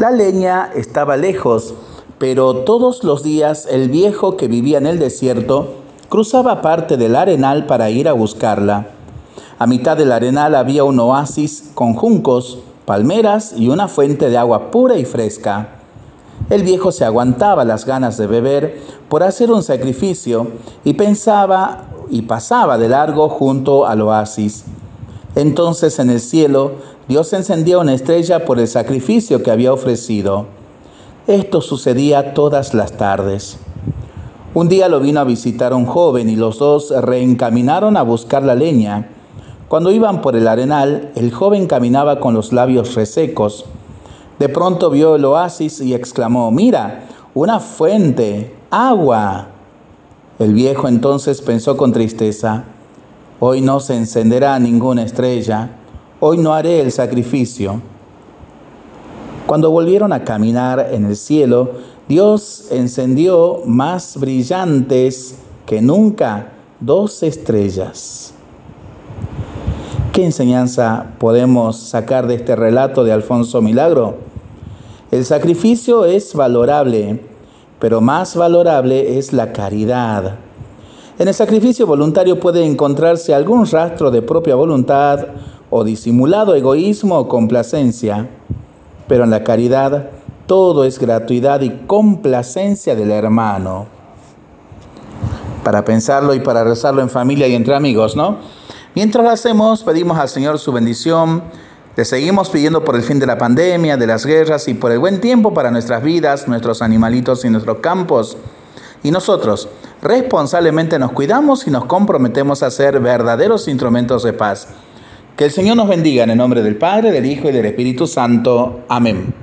La leña estaba lejos, pero todos los días el viejo que vivía en el desierto cruzaba parte del arenal para ir a buscarla. A mitad del arenal había un oasis con juncos, palmeras y una fuente de agua pura y fresca. El viejo se aguantaba las ganas de beber por hacer un sacrificio y pensaba y pasaba de largo junto al oasis. Entonces en el cielo Dios encendía una estrella por el sacrificio que había ofrecido. Esto sucedía todas las tardes. Un día lo vino a visitar un joven y los dos reencaminaron a buscar la leña. Cuando iban por el arenal, el joven caminaba con los labios resecos. De pronto vio el oasis y exclamó, mira, una fuente, agua. El viejo entonces pensó con tristeza, Hoy no se encenderá ninguna estrella, hoy no haré el sacrificio. Cuando volvieron a caminar en el cielo, Dios encendió más brillantes que nunca dos estrellas. ¿Qué enseñanza podemos sacar de este relato de Alfonso Milagro? El sacrificio es valorable, pero más valorable es la caridad. En el sacrificio voluntario puede encontrarse algún rastro de propia voluntad o disimulado egoísmo o complacencia, pero en la caridad todo es gratuidad y complacencia del hermano. Para pensarlo y para rezarlo en familia y entre amigos, ¿no? Mientras lo hacemos, pedimos al Señor su bendición. Le seguimos pidiendo por el fin de la pandemia, de las guerras y por el buen tiempo para nuestras vidas, nuestros animalitos y nuestros campos. Y nosotros responsablemente nos cuidamos y nos comprometemos a ser verdaderos instrumentos de paz. Que el Señor nos bendiga en el nombre del Padre, del Hijo y del Espíritu Santo. Amén.